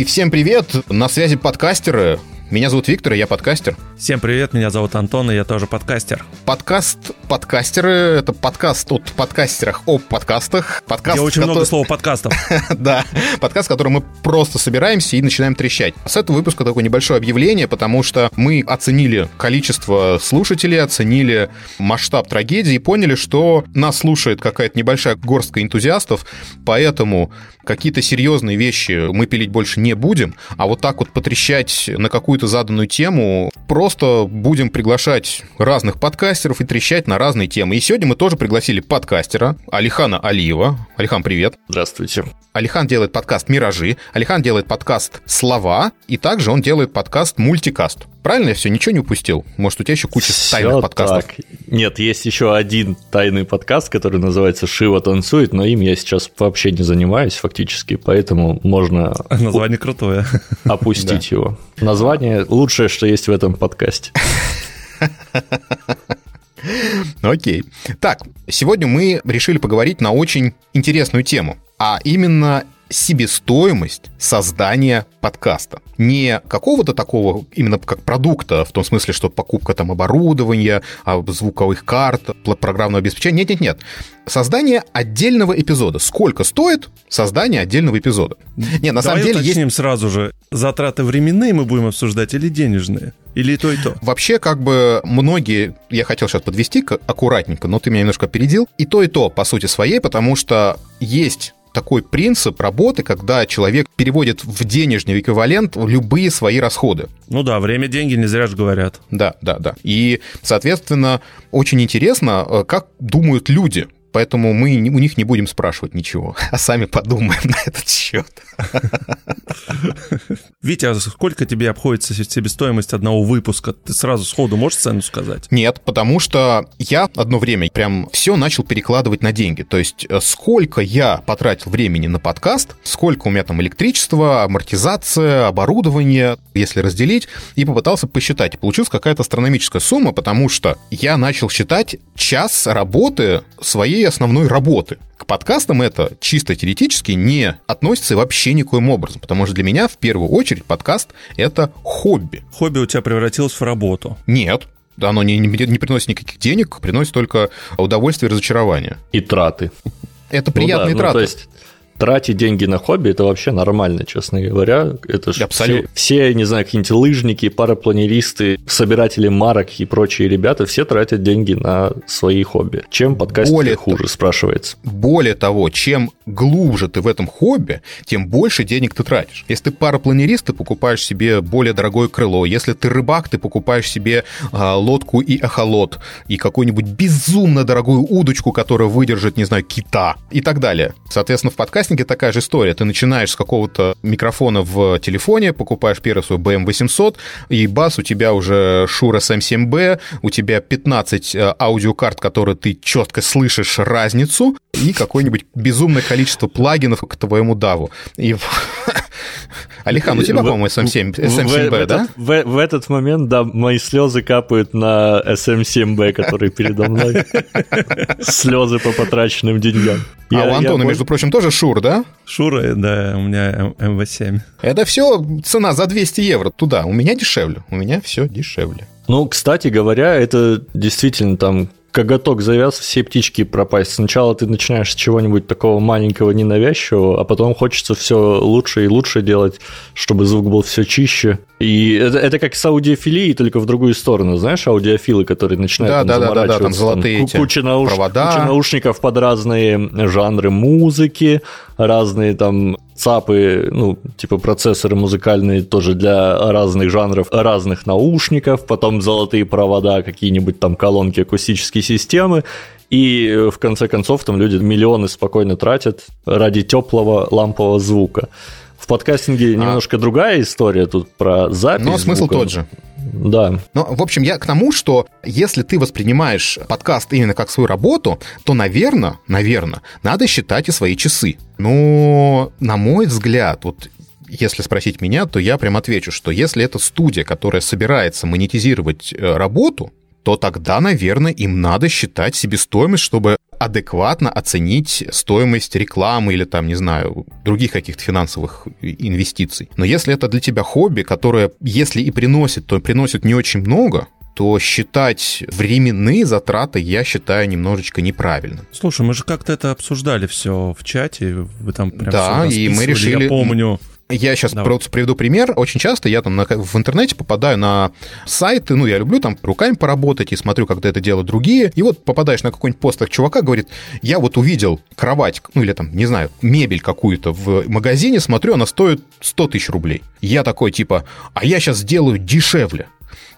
И всем привет! На связи подкастеры. Меня зовут Виктор, и я подкастер. Всем привет, меня зовут Антон, и я тоже подкастер. Подкаст «Подкастеры» — это подкаст от подкастерах о подкастах. Подкаст, Где очень который... много слова подкастов. да, подкаст, в котором мы просто собираемся и начинаем трещать. С этого выпуска такое небольшое объявление, потому что мы оценили количество слушателей, оценили масштаб трагедии и поняли, что нас слушает какая-то небольшая горстка энтузиастов, поэтому какие-то серьезные вещи мы пилить больше не будем, а вот так вот потрещать на какую-то заданную тему просто будем приглашать разных подкастеров и трещать на разные темы. И сегодня мы тоже пригласили подкастера Алихана Алиева. Алихан, привет. Здравствуйте. Алихан делает подкаст «Миражи», Алихан делает подкаст «Слова», и также он делает подкаст «Мультикаст». Правильно я все, ничего не упустил? Может, у тебя еще куча все тайных подкастов? Так. Нет, есть еще один тайный подкаст, который называется «Шива танцует», но им я сейчас вообще не занимаюсь фактически, поэтому можно... Название крутое. Опустить его. Название лучшее, что есть в этом подкасте. Окей. Так, сегодня мы решили поговорить на очень интересную тему, а именно себестоимость создания подкаста. Не какого-то такого именно как продукта, в том смысле, что покупка там оборудования, а, звуковых карт, программного обеспечения. Нет-нет-нет. Создание отдельного эпизода. Сколько стоит создание отдельного эпизода? Не, на Давай самом деле есть... сразу же, затраты временные мы будем обсуждать или денежные? Или то, и то? Вообще, как бы многие, я хотел сейчас подвести аккуратненько, но ты меня немножко опередил, и то, и то, по сути своей, потому что есть такой принцип работы, когда человек переводит в денежный эквивалент любые свои расходы. Ну да, время деньги не зря же говорят. Да, да, да. И, соответственно, очень интересно, э, как думают люди Поэтому мы у них не будем спрашивать ничего, а сами подумаем на этот счет. Витя, а сколько тебе обходится себестоимость одного выпуска? Ты сразу сходу можешь цену сказать? Нет, потому что я одно время прям все начал перекладывать на деньги. То есть э, сколько я потратил времени на подкаст, сколько у меня там электричество, амортизация, оборудование, если разделить, и попытался посчитать. Получилась какая-то астрономическая сумма, потому что я начал считать час работы своей основной работы. К подкастам это чисто теоретически не относится вообще никоим образом, потому что для меня в первую очередь подкаст — это хобби. Хобби у тебя превратилось в работу? Нет, оно не, не, не приносит никаких денег, приносит только удовольствие и разочарование. И траты. Это приятные ну, да, траты. Ну, то есть тратить деньги на хобби это вообще нормально, честно говоря. Это же все, все, не знаю, какие-нибудь лыжники, парапланеристы, собиратели марок и прочие ребята, все тратят деньги на свои хобби. Чем подкастинг более хуже, спрашивается. Более того, чем глубже ты в этом хобби, тем больше денег ты тратишь. Если ты парапланерист, ты покупаешь себе более дорогое крыло. Если ты рыбак, ты покупаешь себе а, лодку и эхолот, и какую-нибудь безумно дорогую удочку, которая выдержит, не знаю, кита и так далее. Соответственно, в подкастинге такая же история. Ты начинаешь с какого-то микрофона в телефоне, покупаешь первый свой BM800, и бас, у тебя уже Shure SM7B, у тебя 15 э, аудиокарт, которые ты четко слышишь разницу, и какое-нибудь безумное количество плагинов к твоему даву. И Алихан, у тебя, по-моему, SM7, SM7B, да? В, в этот момент, да, мои слезы капают на SM7B, который передо мной. Слезы по потраченным деньгам. А у Антона, между прочим, тоже Шур, да? Шур, э, да, у меня МВ7. Это все цена за 200 евро туда. У меня дешевле. У меня все дешевле. Ну, кстати говоря, это действительно там коготок завяз, все птички пропасть. Сначала ты начинаешь с чего-нибудь такого маленького, ненавязчивого, а потом хочется все лучше и лучше делать, чтобы звук был все чище. И это, это как с аудиофилией, только в другую сторону. Знаешь, аудиофилы, которые начинают да, там, да, да, да, там золотые там, эти куча, науш... куча наушников под разные жанры музыки, разные там ЦАПы, ну, типа процессоры музыкальные тоже для разных жанров, разных наушников, потом золотые провода, какие-нибудь там колонки акустические системы, и в конце концов там люди миллионы спокойно тратят ради теплого лампового звука. Подкастинге а. немножко другая история тут про запись. Но смысл звука. тот же. Да. Ну, в общем, я к тому, что если ты воспринимаешь подкаст именно как свою работу, то, наверное, наверное, надо считать и свои часы. Но, на мой взгляд, вот если спросить меня, то я прям отвечу, что если это студия, которая собирается монетизировать э, работу, то тогда, наверное, им надо считать себестоимость, чтобы адекватно оценить стоимость рекламы или там, не знаю, других каких-то финансовых инвестиций. Но если это для тебя хобби, которое, если и приносит, то приносит не очень много, то считать временные затраты я считаю немножечко неправильно. Слушай, мы же как-то это обсуждали все в чате, вы там прям Да, и мы решили... Я помню. Я сейчас Давай. просто приведу пример. Очень часто я там на, в интернете попадаю на сайты, ну, я люблю там руками поработать и смотрю, когда это делают другие. И вот попадаешь на какой-нибудь пост, как чувака говорит, я вот увидел кровать, ну, или там, не знаю, мебель какую-то в магазине, смотрю, она стоит 100 тысяч рублей. Я такой, типа, а я сейчас сделаю дешевле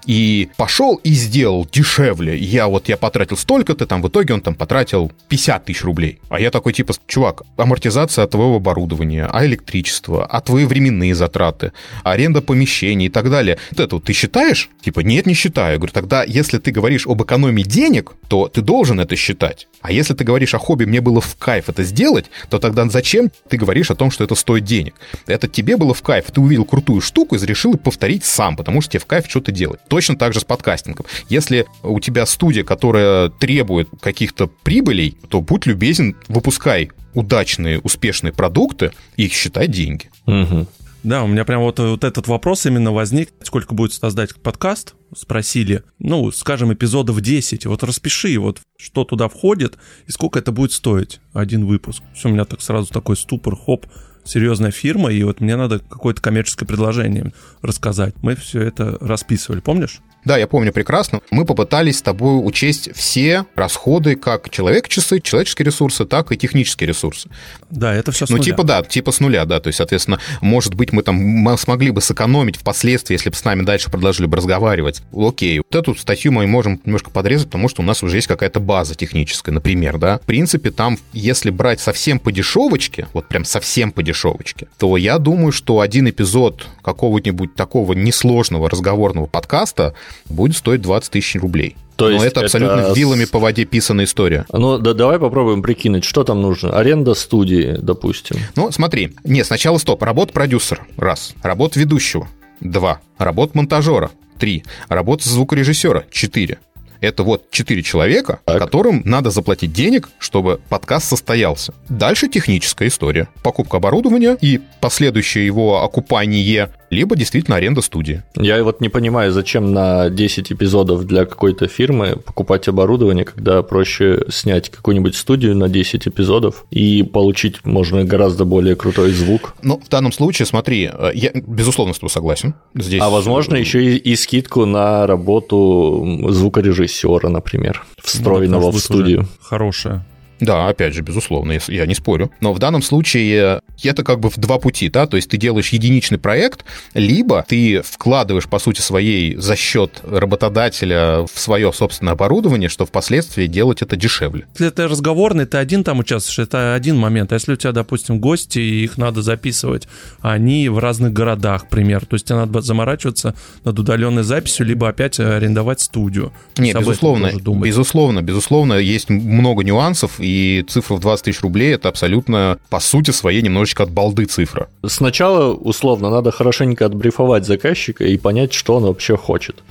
и пошел и сделал дешевле. Я вот, я потратил столько-то, там в итоге он там потратил 50 тысяч рублей. А я такой, типа, чувак, амортизация твоего оборудования, а электричество, а твои временные затраты, аренда помещений и так далее. Вот это вот ты считаешь? Типа, нет, не считаю. Я говорю, тогда, если ты говоришь об экономии денег, то ты должен это считать. А если ты говоришь о хобби, мне было в кайф это сделать, то тогда зачем ты говоришь о том, что это стоит денег? Это тебе было в кайф, ты увидел крутую штуку и решил повторить сам, потому что тебе в кайф что-то делать. Точно так же с подкастингом. Если у тебя студия, которая требует каких-то прибылей, то будь любезен, выпускай удачные, успешные продукты и их считай деньги. Угу. Да, у меня прям вот, вот этот вопрос именно возник. Сколько будет создать подкаст? Спросили. Ну, скажем, эпизодов 10. Вот распиши, вот что туда входит и сколько это будет стоить. Один выпуск. Все, у меня так сразу такой ступор, хоп, серьезная фирма, и вот мне надо какое-то коммерческое предложение рассказать. Мы все это расписывали, помнишь? Да, я помню прекрасно. Мы попытались с тобой учесть все расходы, как человек-часы, человеческие ресурсы, так и технические ресурсы. Да, это все с ну, нуля. Ну, типа, да, типа с нуля, да. То есть, соответственно, может быть, мы там смогли бы сэкономить впоследствии, если бы с нами дальше продолжили бы разговаривать. Окей, вот эту статью мы можем немножко подрезать, потому что у нас уже есть какая-то база техническая, например, да. В принципе, там, если брать совсем по дешевочке, вот прям совсем по дешевочке, то я думаю, что один эпизод какого-нибудь такого несложного разговорного подкаста будет стоить 20 тысяч рублей. То Но это абсолютно это... вилами по воде писанная история. Ну, да, давай попробуем прикинуть, что там нужно. Аренда студии, допустим. Ну, смотри. Не, сначала стоп. Работа продюсера. Раз. Работа ведущего. Два. Работа монтажера. Три. Работа звукорежиссера. Четыре. Это вот четыре человека, так. которым надо заплатить денег, чтобы подкаст состоялся. Дальше техническая история. Покупка оборудования и последующее его окупание либо действительно аренда студии. Я вот не понимаю, зачем на 10 эпизодов для какой-то фирмы покупать оборудование, когда проще снять какую-нибудь студию на 10 эпизодов и получить можно гораздо более крутой звук. Ну, в данном случае, смотри, э, я безусловно с тобой согласен. Здесь... А возможно еще и, и скидку на работу звукорежиссера, например, встроенного ну, в студию. Хорошая. Да, опять же, безусловно, я не спорю. Но в данном случае это как бы в два пути, да, то есть ты делаешь единичный проект, либо ты вкладываешь, по сути своей, за счет работодателя в свое собственное оборудование, что впоследствии делать это дешевле. Если это разговорный, ты один там участвуешь, это один момент. А если у тебя, допустим, гости, и их надо записывать, они в разных городах, пример, то есть тебе надо заморачиваться над удаленной записью, либо опять арендовать студию. Нет, безусловно, безусловно, безусловно, есть много нюансов, и и цифра в 20 тысяч рублей — это абсолютно, по сути своей, немножечко от балды цифра. Сначала, условно, надо хорошенько отбрифовать заказчика и понять, что он вообще хочет.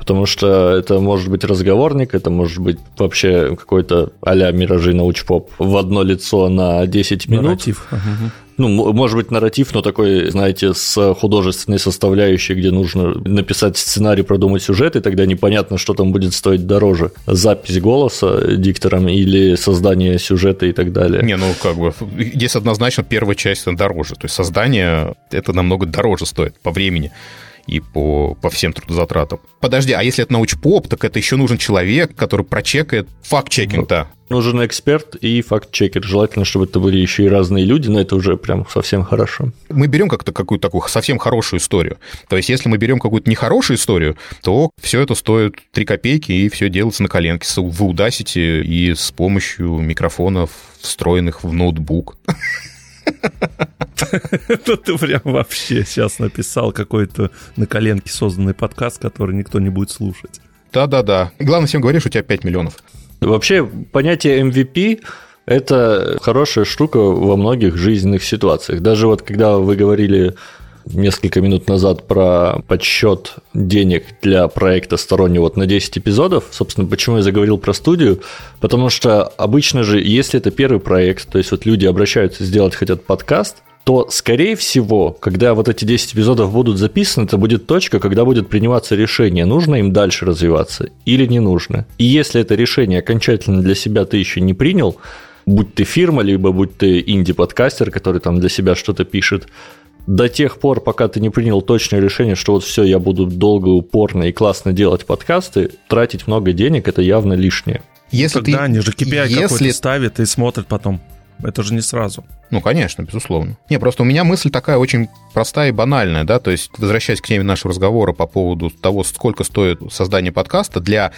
Потому что это может быть разговорник, это может быть вообще какой-то а-ля «Миражи научпоп» в одно лицо на 10 минут. Нарратив. Ну, может быть, нарратив, но такой, знаете, с художественной составляющей, где нужно написать сценарий, продумать сюжет, и тогда непонятно, что там будет стоить дороже. Запись голоса диктором или создание сюжета и так далее. Не, ну, как бы, здесь однозначно первая часть дороже. То есть создание это намного дороже стоит по времени и по, по всем трудозатратам. Подожди, а если это научпоп, так это еще нужен человек, который прочекает факт-чекинг-то. Нужен эксперт и факт-чекер. Желательно, чтобы это были еще и разные люди, но это уже прям совсем хорошо. Мы берем как-то какую-то такую совсем хорошую историю. То есть, если мы берем какую-то нехорошую историю, то все это стоит 3 копейки, и все делается на коленке в Udacity и с помощью микрофонов, встроенных в ноутбук. Это ты прям вообще сейчас написал какой-то на коленке созданный подкаст, который никто не будет слушать. Да-да-да. Главное, всем говоришь, у тебя 5 миллионов. Вообще, понятие MVP это хорошая штука во многих жизненных ситуациях. Даже вот когда вы говорили несколько минут назад про подсчет денег для проекта стороннего вот на 10 эпизодов. Собственно, почему я заговорил про студию? Потому что обычно же, если это первый проект, то есть вот люди обращаются сделать хотят подкаст, то, скорее всего, когда вот эти 10 эпизодов будут записаны, это будет точка, когда будет приниматься решение, нужно им дальше развиваться или не нужно. И если это решение окончательно для себя ты еще не принял, будь ты фирма, либо будь ты инди-подкастер, который там для себя что-то пишет, до тех пор, пока ты не принял точное решение, что вот все, я буду долго, упорно и классно делать подкасты, тратить много денег – это явно лишнее. Если Тогда ты, они же KPI если... какой-то ставят и смотрят потом. Это же не сразу. Ну, конечно, безусловно. Не, просто у меня мысль такая очень простая и банальная, да, то есть, возвращаясь к теме нашего разговора по поводу того, сколько стоит создание подкаста для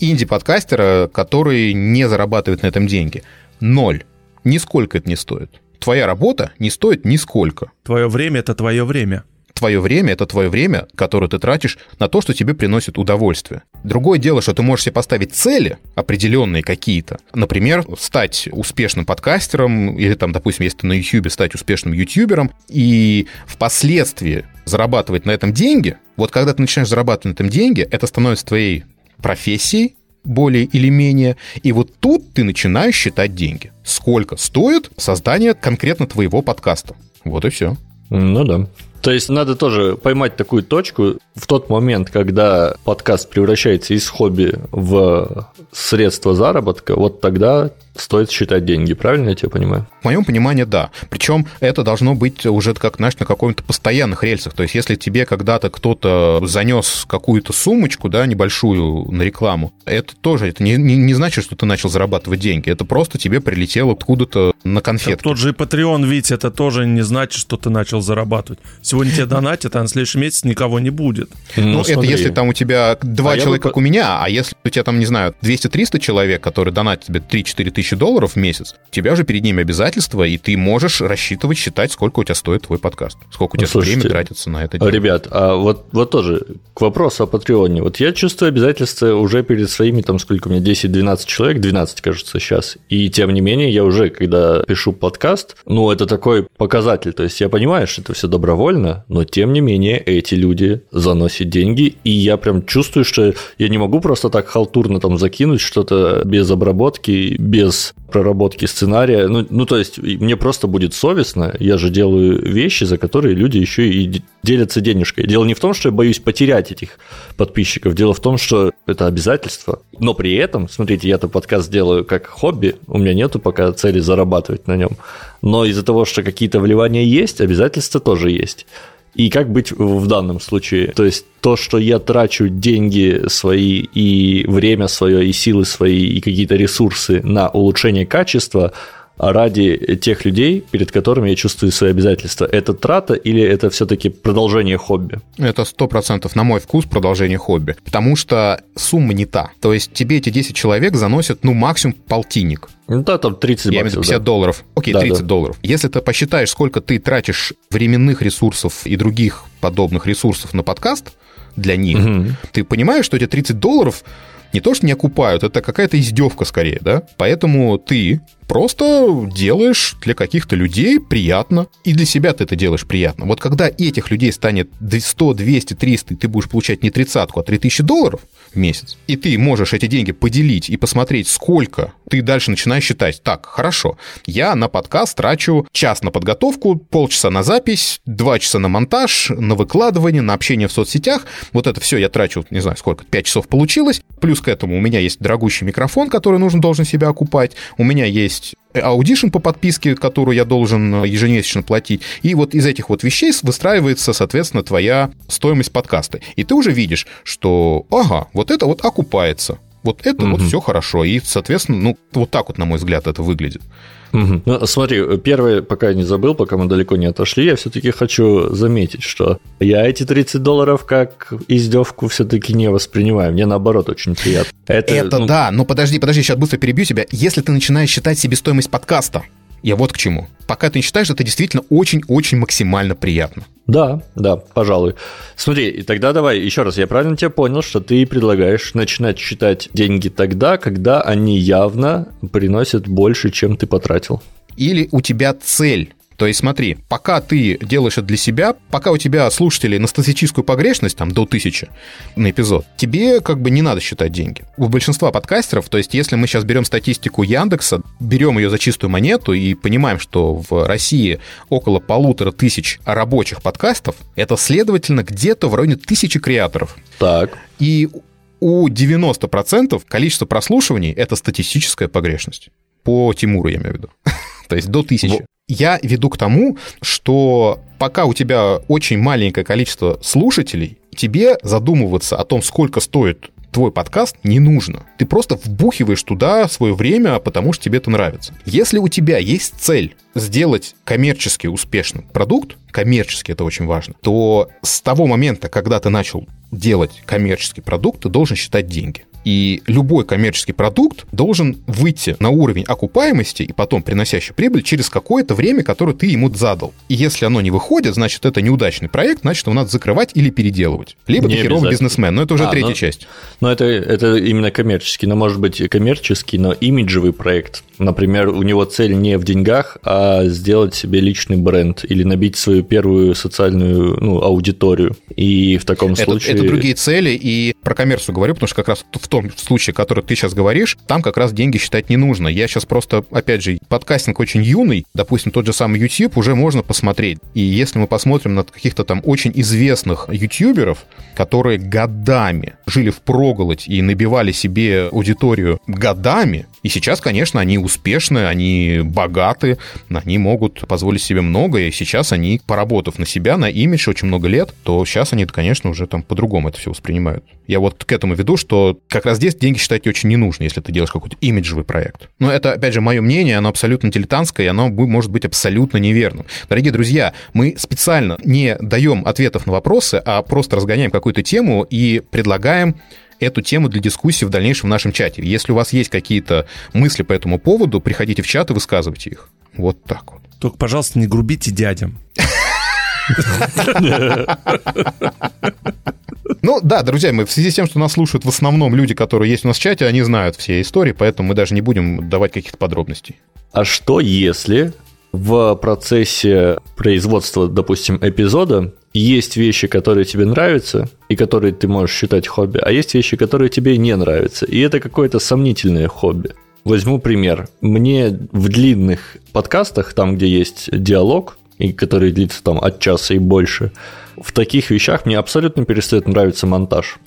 инди-подкастера, который не зарабатывает на этом деньги. Ноль. Нисколько это не стоит. Твоя работа не стоит нисколько. Твое время – это твое время твое время — это твое время, которое ты тратишь на то, что тебе приносит удовольствие. Другое дело, что ты можешь себе поставить цели определенные какие-то. Например, стать успешным подкастером или там, допустим, если ты на YouTube стать успешным ютубером и впоследствии зарабатывать на этом деньги. Вот когда ты начинаешь зарабатывать на этом деньги, это становится твоей профессией, более или менее. И вот тут ты начинаешь считать деньги. Сколько стоит создание конкретно твоего подкаста. Вот и все. Ну да. То есть надо тоже поймать такую точку в тот момент, когда подкаст превращается из хобби в средство заработка, вот тогда стоит считать деньги, правильно я тебя понимаю? В моем понимании, да. Причем это должно быть уже, как, знаешь, на каком-то постоянных рельсах. То есть если тебе когда-то кто-то занес какую-то сумочку, да, небольшую на рекламу, это тоже, это не, не, не значит, что ты начал зарабатывать деньги. Это просто тебе прилетело откуда-то на конфетке. Так тот же и Patreon, ведь это тоже не значит, что ты начал зарабатывать. Сегодня тебе донатят, а на следующий месяц никого не будет. Ну, ну это если там у тебя два а человека, бы... как у меня, а если у тебя там, не знаю, 200-300 человек, которые донатят тебе 3-4 тысячи долларов в месяц, у тебя же перед ними обязательства, и ты можешь рассчитывать, считать, сколько у тебя стоит твой подкаст, сколько у тебя Слушайте, время тратится на это дело. Ребят, а вот, вот тоже к вопросу о Патреоне. Вот я чувствую обязательства уже перед своими, там, сколько у меня, 10-12 человек, 12, кажется, сейчас. И тем не менее, я уже, когда пишу подкаст, ну, это такой показатель. То есть я понимаю, что это все добровольно, но тем не менее эти люди заносят деньги, и я прям чувствую, что я не могу просто так халтурно там закинуть что-то без обработки, без проработки сценария. Ну, ну, то есть, мне просто будет совестно, я же делаю вещи, за которые люди еще и делятся денежкой. Дело не в том, что я боюсь потерять этих подписчиков, дело в том, что это обязательство. Но при этом, смотрите, я-то подкаст делаю как хобби, у меня нету пока цели зарабатывать на нем. Но из-за того, что какие-то вливания есть, обязательства тоже есть. И как быть в данном случае? То есть то, что я трачу деньги свои и время свое, и силы свои, и какие-то ресурсы на улучшение качества – ради тех людей, перед которыми я чувствую свои обязательства. Это трата или это все-таки продолжение хобби? Это сто процентов, на мой вкус, продолжение хобби. Потому что сумма не та. То есть тебе эти 10 человек заносят, ну, максимум полтинник. Ну да, там 30 баксов. Я имею в виду 50 да. долларов. Окей, да, 30 да. долларов. Если ты посчитаешь, сколько ты тратишь временных ресурсов и других подобных ресурсов на подкаст для них, угу. ты понимаешь, что эти 30 долларов не то, что не окупают, это какая-то издевка скорее, да? Поэтому ты просто делаешь для каких-то людей приятно, и для себя ты это делаешь приятно. Вот когда этих людей станет 100, 200, 300, и ты будешь получать не тридцатку, а 3000 долларов в месяц, и ты можешь эти деньги поделить и посмотреть, сколько ты дальше начинаешь считать. Так, хорошо, я на подкаст трачу час на подготовку, полчаса на запись, два часа на монтаж, на выкладывание, на общение в соцсетях. Вот это все я трачу, не знаю, сколько, 5 часов получилось. Плюс к этому у меня есть дорогущий микрофон, который нужен, должен себя окупать. У меня есть есть Audition по подписке, которую я должен ежемесячно платить. И вот из этих вот вещей выстраивается, соответственно, твоя стоимость подкаста. И ты уже видишь, что, ага, вот это вот окупается. Вот это угу. вот все хорошо. И, соответственно, ну, вот так вот, на мой взгляд, это выглядит. Угу. Ну, смотри, первое, пока я не забыл, пока мы далеко не отошли, я все-таки хочу заметить, что я эти 30 долларов как издевку все-таки не воспринимаю. Мне наоборот очень приятно. Это, это ну... да, но подожди, подожди, сейчас быстро перебью тебя. Если ты начинаешь считать себестоимость подкаста, я вот к чему. Пока ты не считаешь, это действительно очень-очень максимально приятно. Да, да, пожалуй. Смотри, и тогда давай еще раз, я правильно тебя понял, что ты предлагаешь начинать считать деньги тогда, когда они явно приносят больше, чем ты потратил. Или у тебя цель То есть смотри, пока ты делаешь это для себя, пока у тебя слушатели на статистическую погрешность, там, до тысячи на эпизод, тебе как бы не надо считать деньги. У большинства подкастеров, то есть если мы сейчас берем статистику Яндекса, берем ее за чистую монету и понимаем, что в России около полутора тысяч рабочих подкастов, это, следовательно, где-то в районе тысячи креаторов. Так. И у 90% количество прослушиваний — это статистическая погрешность. По Тимуру, я имею в виду. То есть до тысячи. Я веду к тому, что пока у тебя очень маленькое количество слушателей, тебе задумываться о том, сколько стоит твой подкаст не нужно. Ты просто вбухиваешь туда свое время, потому что тебе это нравится. Если у тебя есть цель сделать коммерчески успешный продукт, коммерчески это очень важно, то с того момента, когда ты начал делать коммерческий продукт, ты должен считать деньги. И любой коммерческий продукт должен выйти на уровень окупаемости и потом приносящий прибыль через какое-то время, которое ты ему задал. И если оно не выходит, значит, это неудачный проект, значит, его надо закрывать или переделывать. Либо не ты херовый бизнесмен, но это уже а, третья но, часть. Но это, это именно коммерческий, но может быть коммерческий, но имиджевый проект. Например, у него цель не в деньгах, а сделать себе личный бренд или набить свою первую социальную ну, аудиторию. И в таком это, случае... Это другие цели, и про коммерцию говорю, потому что как раз в том случае, который ты сейчас говоришь, там как раз деньги считать не нужно. Я сейчас просто, опять же, подкастинг очень юный, допустим, тот же самый YouTube уже можно посмотреть. И если мы посмотрим на каких-то там очень известных ютуберов, которые годами жили в проголодь и набивали себе аудиторию годами, и сейчас, конечно, они успешны, они богаты, они могут позволить себе многое, и сейчас они, поработав на себя, на имидж очень много лет, то сейчас они, конечно, уже там по-другому это все воспринимают. Я вот к этому веду, что как раз здесь деньги считать очень не нужно, если ты делаешь какой-то имиджевый проект. Но это, опять же, мое мнение, оно абсолютно дилетантское, и оно может быть абсолютно неверным. Дорогие друзья, мы специально не даем ответов на вопросы, а просто разгоняем какую-то тему и предлагаем эту тему для дискуссии в дальнейшем в нашем чате. Если у вас есть какие-то мысли по этому поводу, приходите в чат и высказывайте их. Вот так вот. Только, пожалуйста, не грубите дядям. Ну да, друзья, мы в связи с тем, что нас слушают в основном люди, которые есть у нас в чате, они знают все истории, поэтому мы даже не будем давать каких-то подробностей. А что если в процессе производства, допустим, эпизода есть вещи, которые тебе нравятся и которые ты можешь считать хобби, а есть вещи, которые тебе не нравятся, и это какое-то сомнительное хобби. Возьму пример. Мне в длинных подкастах, там, где есть диалог, и который длится там от часа и больше, в таких вещах мне абсолютно перестает нравиться монтаж.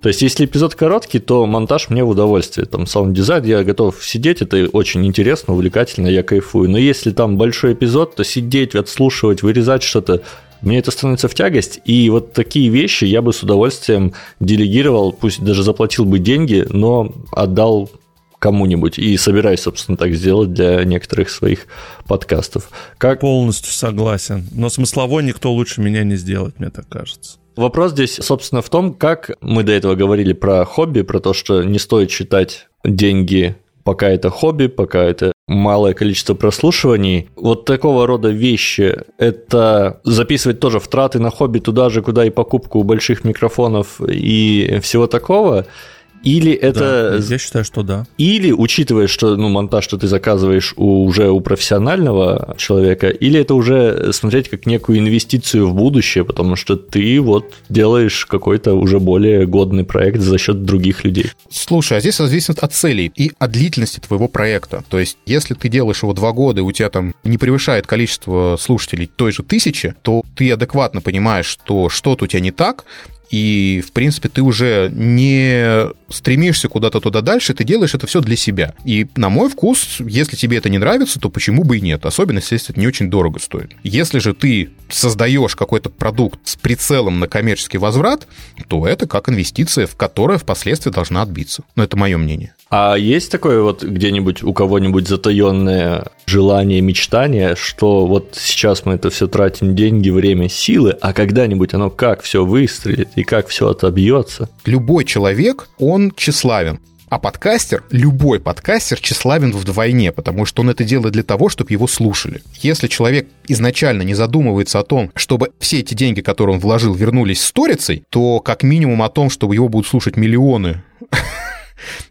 То есть, если эпизод короткий, то монтаж мне в удовольствие. Там саунд-дизайн, я готов сидеть, это очень интересно, увлекательно, я кайфую. Но если там большой эпизод, то сидеть, отслушивать, вырезать что-то, мне это становится в тягость, и вот такие вещи я бы с удовольствием делегировал, пусть даже заплатил бы деньги, но отдал кому-нибудь. И собираюсь, собственно, так сделать для некоторых своих подкастов. Как... Полностью согласен. Но смысловой никто лучше меня не сделает, мне так кажется. Вопрос здесь, собственно, в том, как мы до этого говорили про хобби, про то, что не стоит считать деньги пока это хобби, пока это малое количество прослушиваний. Вот такого рода вещи – это записывать тоже втраты на хобби туда же, куда и покупку больших микрофонов и всего такого – или это... Да, я считаю, что да. Или, учитывая, что ну, монтаж, что ты заказываешь у, уже у профессионального человека, или это уже смотреть как некую инвестицию в будущее, потому что ты вот делаешь какой-то уже более годный проект за счет других людей. Слушай, а здесь зависит от целей и от длительности твоего проекта. То есть, если ты делаешь его два года, и у тебя там не превышает количество слушателей той же тысячи, то ты адекватно понимаешь, что что-то у тебя не так, и, в принципе, ты уже не стремишься куда-то туда дальше, ты делаешь это все для себя. И, на мой вкус, если тебе это не нравится, то почему бы и нет? Особенно, если это не очень дорого стоит. Если же ты создаешь какой-то продукт с прицелом на коммерческий возврат, то это как инвестиция, в которая впоследствии должна отбиться. Но это мое мнение. А есть такое вот где-нибудь у кого-нибудь затаенное желание, мечтание, что вот сейчас мы это все тратим деньги, время, силы, а когда-нибудь оно как все выстрелит и как все отобьется? Любой человек, он тщеславен. А подкастер, любой подкастер тщеславен вдвойне, потому что он это делает для того, чтобы его слушали. Если человек изначально не задумывается о том, чтобы все эти деньги, которые он вложил, вернулись сторицей, то как минимум о том, чтобы его будут слушать миллионы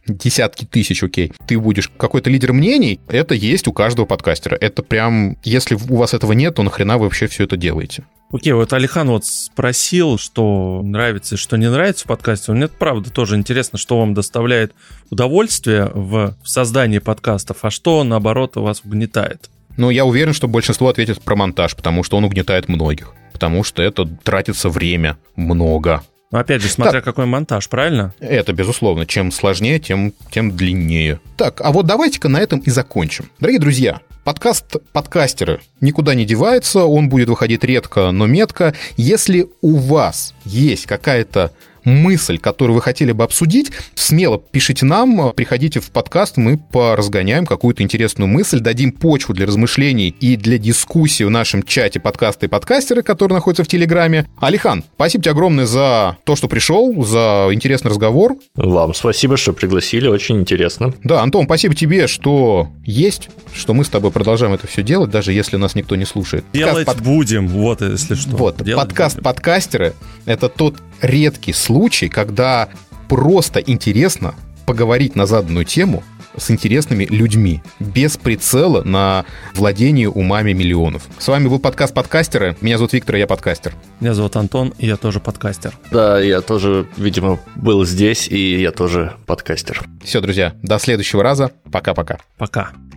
десятки тысяч, окей, ты будешь какой-то лидер мнений, это есть у каждого подкастера. Это прям, если у вас этого нет, то нахрена вы вообще все это делаете? Окей, вот Алихан вот спросил, что нравится и что не нравится в подкасте. Мне правда тоже интересно, что вам доставляет удовольствие в создании подкастов, а что, наоборот, у вас угнетает. Ну, я уверен, что большинство ответит про монтаж, потому что он угнетает многих. Потому что это тратится время много. Но опять же, смотря так, какой монтаж, правильно? Это, безусловно. Чем сложнее, тем, тем длиннее. Так, а вот давайте-ка на этом и закончим. Дорогие друзья, подкаст «Подкастеры» никуда не девается, он будет выходить редко, но метко. Если у вас есть какая-то мысль, которую вы хотели бы обсудить, смело пишите нам, приходите в подкаст, мы поразгоняем какую-то интересную мысль, дадим почву для размышлений и для дискуссии в нашем чате подкасты и подкастеры, который находится в Телеграме. Алихан, спасибо тебе огромное за то, что пришел, за интересный разговор. Вам спасибо, что пригласили, очень интересно. Да, Антон, спасибо тебе, что есть, что мы с тобой продолжаем это все делать, даже если нас никто не слушает. Делать под... будем, вот если что. Вот, Делать подкаст будем. подкастеры — это тот редкий случай, когда просто интересно поговорить на заданную тему с интересными людьми, без прицела на владение умами миллионов. С вами был подкаст «Подкастеры». Меня зовут Виктор, я подкастер. Меня зовут Антон, и я тоже подкастер. Да, я тоже, видимо, был здесь, и я тоже подкастер. Все, друзья, до следующего раза. Пока-пока. Пока. в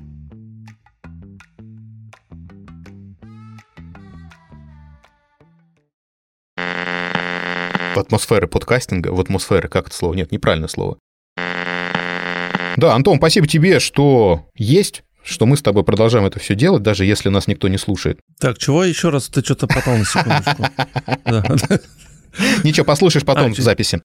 атмосферы подкастинга, в атмосферы, как это слово? Нет, неправильное слово. Да, Антон, спасибо тебе, что есть, что мы с тобой продолжаем это все делать, даже если нас никто не слушает. Так, чего еще раз? Ты что-то потом на секундочку. Ничего, послушаешь потом а, в записи.